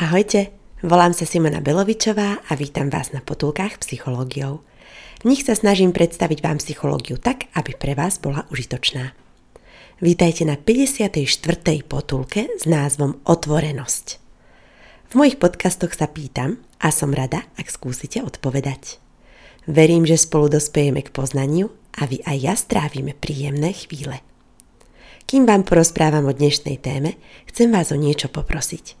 Ahojte, volám sa Simona Belovičová a vítam vás na potulkách psychológiou. V nich sa snažím predstaviť vám psychológiu tak, aby pre vás bola užitočná. Vítajte na 54. potulke s názvom Otvorenosť. V mojich podcastoch sa pýtam a som rada, ak skúsite odpovedať. Verím, že spolu dospejeme k poznaniu a vy aj ja strávime príjemné chvíle. Kým vám porozprávam o dnešnej téme, chcem vás o niečo poprosiť –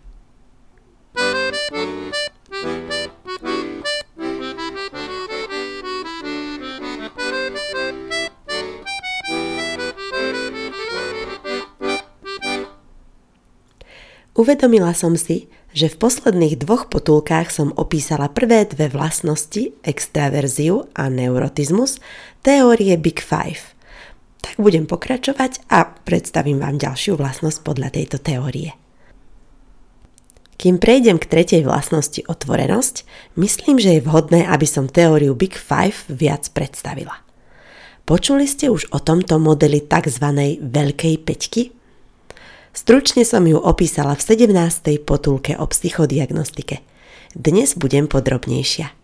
Uvedomila som si, že v posledných dvoch potulkách som opísala prvé dve vlastnosti, extraverziu a neurotizmus, teórie Big Five. Tak budem pokračovať a predstavím vám ďalšiu vlastnosť podľa tejto teórie. Kým prejdem k tretej vlastnosti otvorenosť, myslím, že je vhodné, aby som teóriu Big Five viac predstavila. Počuli ste už o tomto modeli tzv. veľkej peťky? Stručne som ju opísala v 17. potulke o psychodiagnostike. Dnes budem podrobnejšia.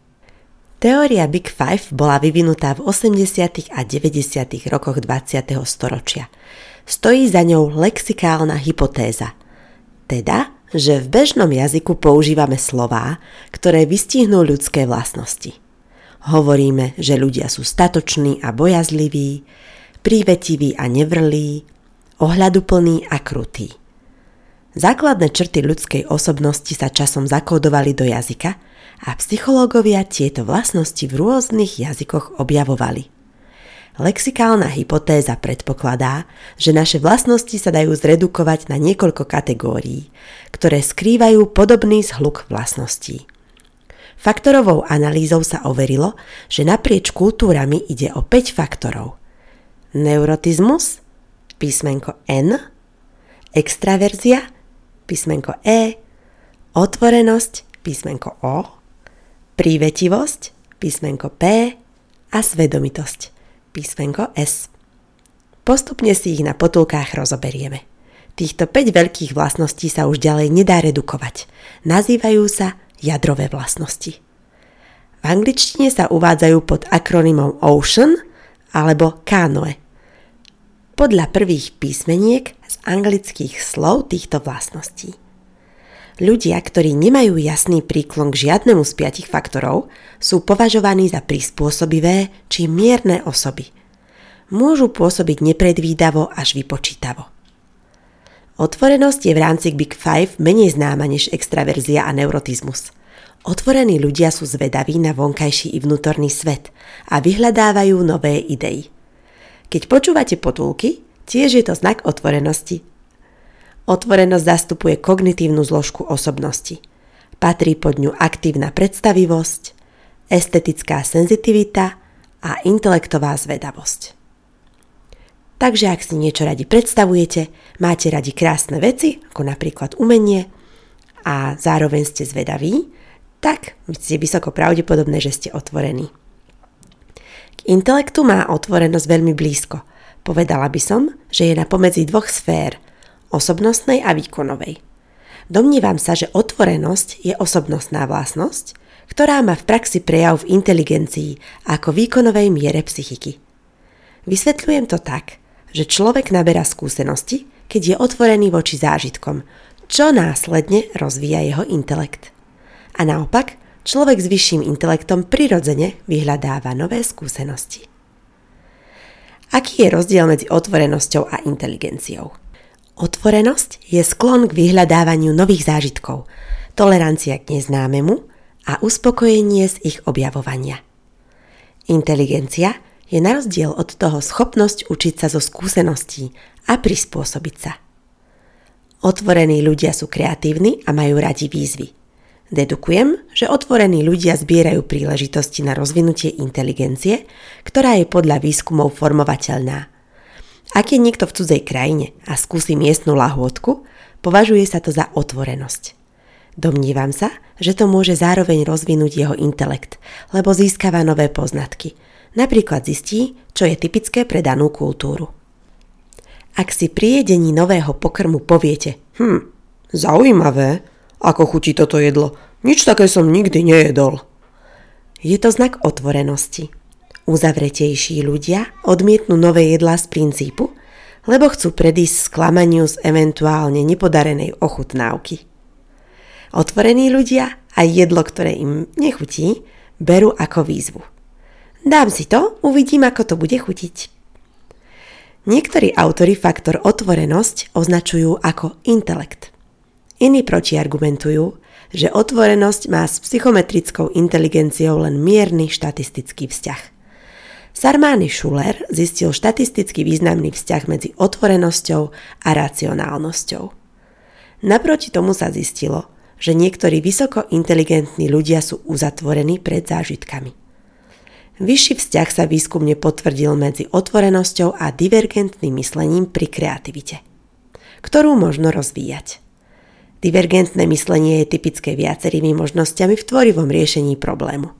Teória Big Five bola vyvinutá v 80. a 90. rokoch 20. storočia. Stojí za ňou lexikálna hypotéza. Teda, že v bežnom jazyku používame slová, ktoré vystihnú ľudské vlastnosti. Hovoríme, že ľudia sú statoční a bojazliví, prívetiví a nevrlí, ohľaduplný a krutý. Základné črty ľudskej osobnosti sa časom zakódovali do jazyka a psychológovia tieto vlastnosti v rôznych jazykoch objavovali. Lexikálna hypotéza predpokladá, že naše vlastnosti sa dajú zredukovať na niekoľko kategórií, ktoré skrývajú podobný zhluk vlastností. Faktorovou analýzou sa overilo, že naprieč kultúrami ide o 5 faktorov. Neurotizmus, písmenko N, extraverzia, písmenko E, otvorenosť, písmenko O, prívetivosť, písmenko P a svedomitosť, písmenko S. Postupne si ich na potulkách rozoberieme. Týchto 5 veľkých vlastností sa už ďalej nedá redukovať. Nazývajú sa jadrové vlastnosti. V angličtine sa uvádzajú pod akronymom OCEAN alebo CANOE – podľa prvých písmeniek z anglických slov týchto vlastností. Ľudia, ktorí nemajú jasný príklon k žiadnemu z piatich faktorov, sú považovaní za prispôsobivé či mierne osoby. Môžu pôsobiť nepredvídavo až vypočítavo. Otvorenosť je v rámci Big Five menej známa než extraverzia a neurotizmus. Otvorení ľudia sú zvedaví na vonkajší i vnútorný svet a vyhľadávajú nové idei. Keď počúvate potulky, tiež je to znak otvorenosti. Otvorenosť zastupuje kognitívnu zložku osobnosti. Patrí pod ňu aktívna predstavivosť, estetická senzitivita a intelektová zvedavosť. Takže ak si niečo radi predstavujete, máte radi krásne veci, ako napríklad umenie, a zároveň ste zvedaví, tak je vysoko pravdepodobné, že ste otvorení. Intelektu má otvorenosť veľmi blízko. Povedala by som, že je na pomedzi dvoch sfér, osobnostnej a výkonovej. Domnívam sa, že otvorenosť je osobnostná vlastnosť, ktorá má v praxi prejav v inteligencii ako výkonovej miere psychiky. Vysvetľujem to tak, že človek naberá skúsenosti, keď je otvorený voči zážitkom, čo následne rozvíja jeho intelekt. A naopak, človek s vyšším intelektom prirodzene vyhľadáva nové skúsenosti. Aký je rozdiel medzi otvorenosťou a inteligenciou? Otvorenosť je sklon k vyhľadávaniu nových zážitkov, tolerancia k neznámemu a uspokojenie z ich objavovania. Inteligencia je na rozdiel od toho schopnosť učiť sa zo skúseností a prispôsobiť sa. Otvorení ľudia sú kreatívni a majú radi výzvy. Dedukujem, že otvorení ľudia zbierajú príležitosti na rozvinutie inteligencie, ktorá je podľa výskumov formovateľná. Ak je niekto v cudzej krajine a skúsi miestnu lahôdku, považuje sa to za otvorenosť. Domnívam sa, že to môže zároveň rozvinúť jeho intelekt, lebo získava nové poznatky. Napríklad zistí, čo je typické pre danú kultúru. Ak si pri jedení nového pokrmu poviete, hm, zaujímavé, ako chutí toto jedlo, nič také som nikdy nejedol. Je to znak otvorenosti. Uzavretejší ľudia odmietnú nové jedlá z princípu, lebo chcú predísť sklamaniu z eventuálne nepodarenej ochutnávky. Otvorení ľudia a jedlo, ktoré im nechutí, berú ako výzvu. Dám si to, uvidím, ako to bude chutiť. Niektorí autory faktor otvorenosť označujú ako intelekt. Iní protiargumentujú, že otvorenosť má s psychometrickou inteligenciou len mierny štatistický vzťah. Sarmány Schuller zistil štatisticky významný vzťah medzi otvorenosťou a racionálnosťou. Naproti tomu sa zistilo, že niektorí vysoko inteligentní ľudia sú uzatvorení pred zážitkami. Vyšší vzťah sa výskumne potvrdil medzi otvorenosťou a divergentným myslením pri kreativite, ktorú možno rozvíjať. Divergentné myslenie je typické viacerými možnosťami v tvorivom riešení problému.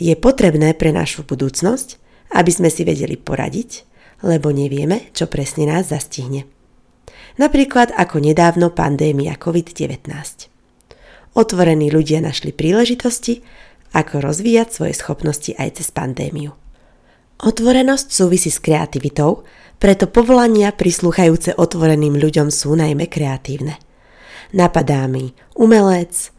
Je potrebné pre našu budúcnosť, aby sme si vedeli poradiť, lebo nevieme, čo presne nás zastihne. Napríklad ako nedávno pandémia COVID-19. Otvorení ľudia našli príležitosti, ako rozvíjať svoje schopnosti aj cez pandémiu. Otvorenosť súvisí s kreativitou, preto povolania prislúchajúce otvoreným ľuďom sú najmä kreatívne. Napadá mi umelec,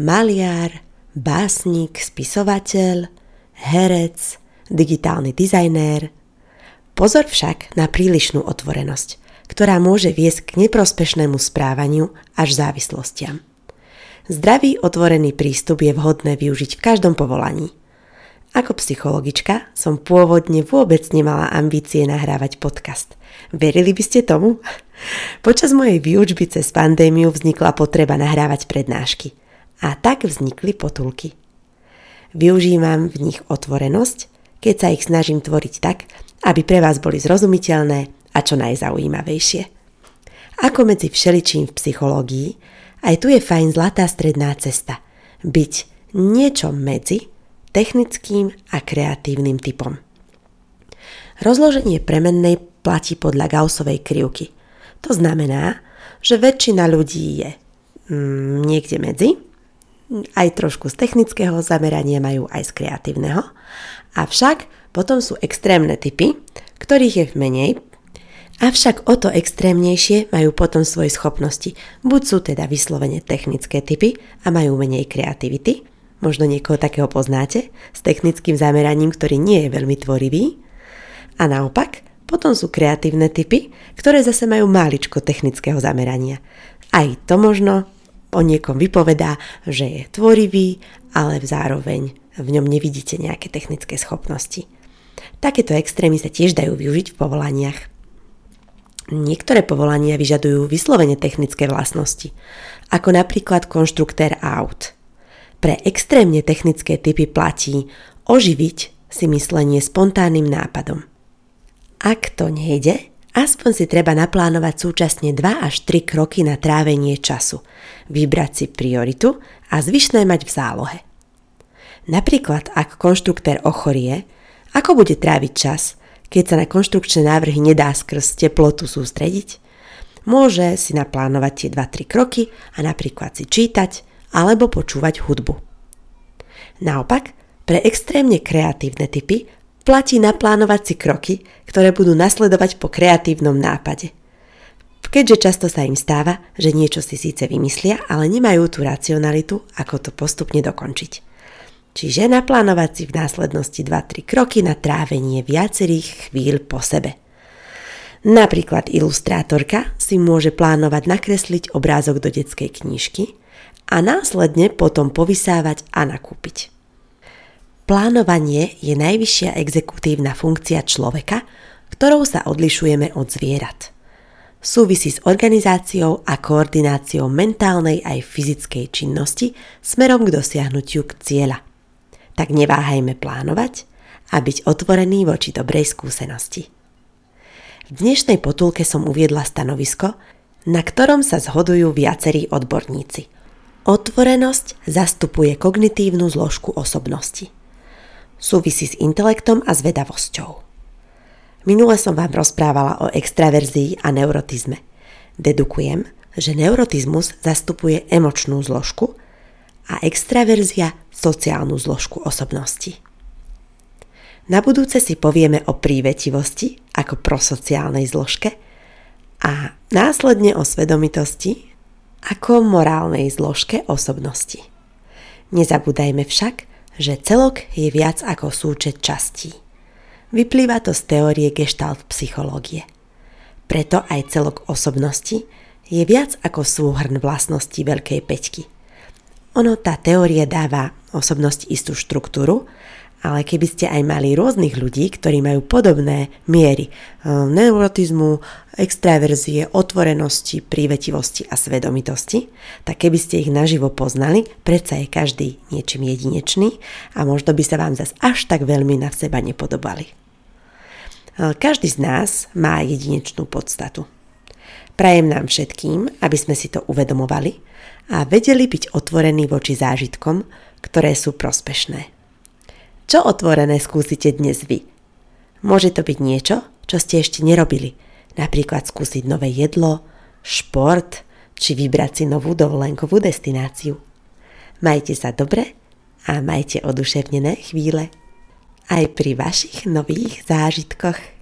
maliar, básnik, spisovateľ, herec, digitálny dizajnér. Pozor však na prílišnú otvorenosť, ktorá môže viesť k neprospešnému správaniu až závislostiam. Zdravý otvorený prístup je vhodné využiť v každom povolaní. Ako psychologička som pôvodne vôbec nemala ambície nahrávať podcast. Verili by ste tomu? Počas mojej výučby cez pandémiu vznikla potreba nahrávať prednášky. A tak vznikli potulky. Využívam v nich otvorenosť, keď sa ich snažím tvoriť tak, aby pre vás boli zrozumiteľné a čo najzaujímavejšie. Ako medzi všeličím v psychológii, aj tu je fajn zlatá stredná cesta. Byť niečo medzi technickým a kreatívnym typom. Rozloženie premennej platí podľa Gaussovej krivky. To znamená, že väčšina ľudí je mm, niekde medzi, aj trošku z technického zamerania majú aj z kreatívneho, avšak potom sú extrémne typy, ktorých je menej, Avšak o to extrémnejšie majú potom svoje schopnosti. Buď sú teda vyslovene technické typy a majú menej kreativity, možno niekoho takého poznáte, s technickým zameraním, ktorý nie je veľmi tvorivý. A naopak, potom sú kreatívne typy, ktoré zase majú máličko technického zamerania. Aj to možno o niekom vypovedá, že je tvorivý, ale zároveň v ňom nevidíte nejaké technické schopnosti. Takéto extrémy sa tiež dajú využiť v povolaniach. Niektoré povolania vyžadujú vyslovene technické vlastnosti, ako napríklad konštruktér aut. Pre extrémne technické typy platí oživiť si myslenie spontánnym nápadom. Ak to nejde, aspoň si treba naplánovať súčasne 2 až 3 kroky na trávenie času, vybrať si prioritu a zvyšné mať v zálohe. Napríklad, ak konštruktér ochorie, ako bude tráviť čas – keď sa na konštrukčné návrhy nedá skrz teplotu sústrediť? Môže si naplánovať tie 2-3 kroky a napríklad si čítať alebo počúvať hudbu. Naopak, pre extrémne kreatívne typy platí naplánovať si kroky, ktoré budú nasledovať po kreatívnom nápade. Keďže často sa im stáva, že niečo si síce vymyslia, ale nemajú tú racionalitu, ako to postupne dokončiť. Čiže naplánovať si v následnosti 2-3 kroky na trávenie viacerých chvíľ po sebe. Napríklad ilustrátorka si môže plánovať nakresliť obrázok do detskej knižky a následne potom povysávať a nakúpiť. Plánovanie je najvyššia exekutívna funkcia človeka, ktorou sa odlišujeme od zvierat. súvisí s organizáciou a koordináciou mentálnej aj fyzickej činnosti smerom k dosiahnutiu k cieľa. Tak neváhajme plánovať a byť otvorený voči dobrej skúsenosti. V dnešnej potulke som uviedla stanovisko, na ktorom sa zhodujú viacerí odborníci. Otvorenosť zastupuje kognitívnu zložku osobnosti. Súvisí s intelektom a zvedavosťou. Minule som vám rozprávala o extraverzii a neurotizme. Dedukujem, že neurotizmus zastupuje emočnú zložku a extraverzia sociálnu zložku osobnosti. Na budúce si povieme o prívetivosti ako prosociálnej zložke a následne o svedomitosti ako morálnej zložke osobnosti. Nezabúdajme však, že celok je viac ako súčet častí. Vyplýva to z teórie gestalt psychológie. Preto aj celok osobnosti je viac ako súhrn vlastností Veľkej peťky. Ono tá teória dáva osobnosti istú štruktúru, ale keby ste aj mali rôznych ľudí, ktorí majú podobné miery e, neurotizmu, extraverzie, otvorenosti, prívetivosti a svedomitosti, tak keby ste ich naživo poznali, predsa je každý niečím jedinečný a možno by sa vám zas až tak veľmi na seba nepodobali. Každý z nás má jedinečnú podstatu. Prajem nám všetkým, aby sme si to uvedomovali a vedeli byť otvorení voči zážitkom, ktoré sú prospešné. Čo otvorené skúsite dnes vy? Môže to byť niečo, čo ste ešte nerobili, napríklad skúsiť nové jedlo, šport či vybrať si novú dovolenkovú destináciu. Majte sa dobre a majte oduševnené chvíle aj pri vašich nových zážitkoch.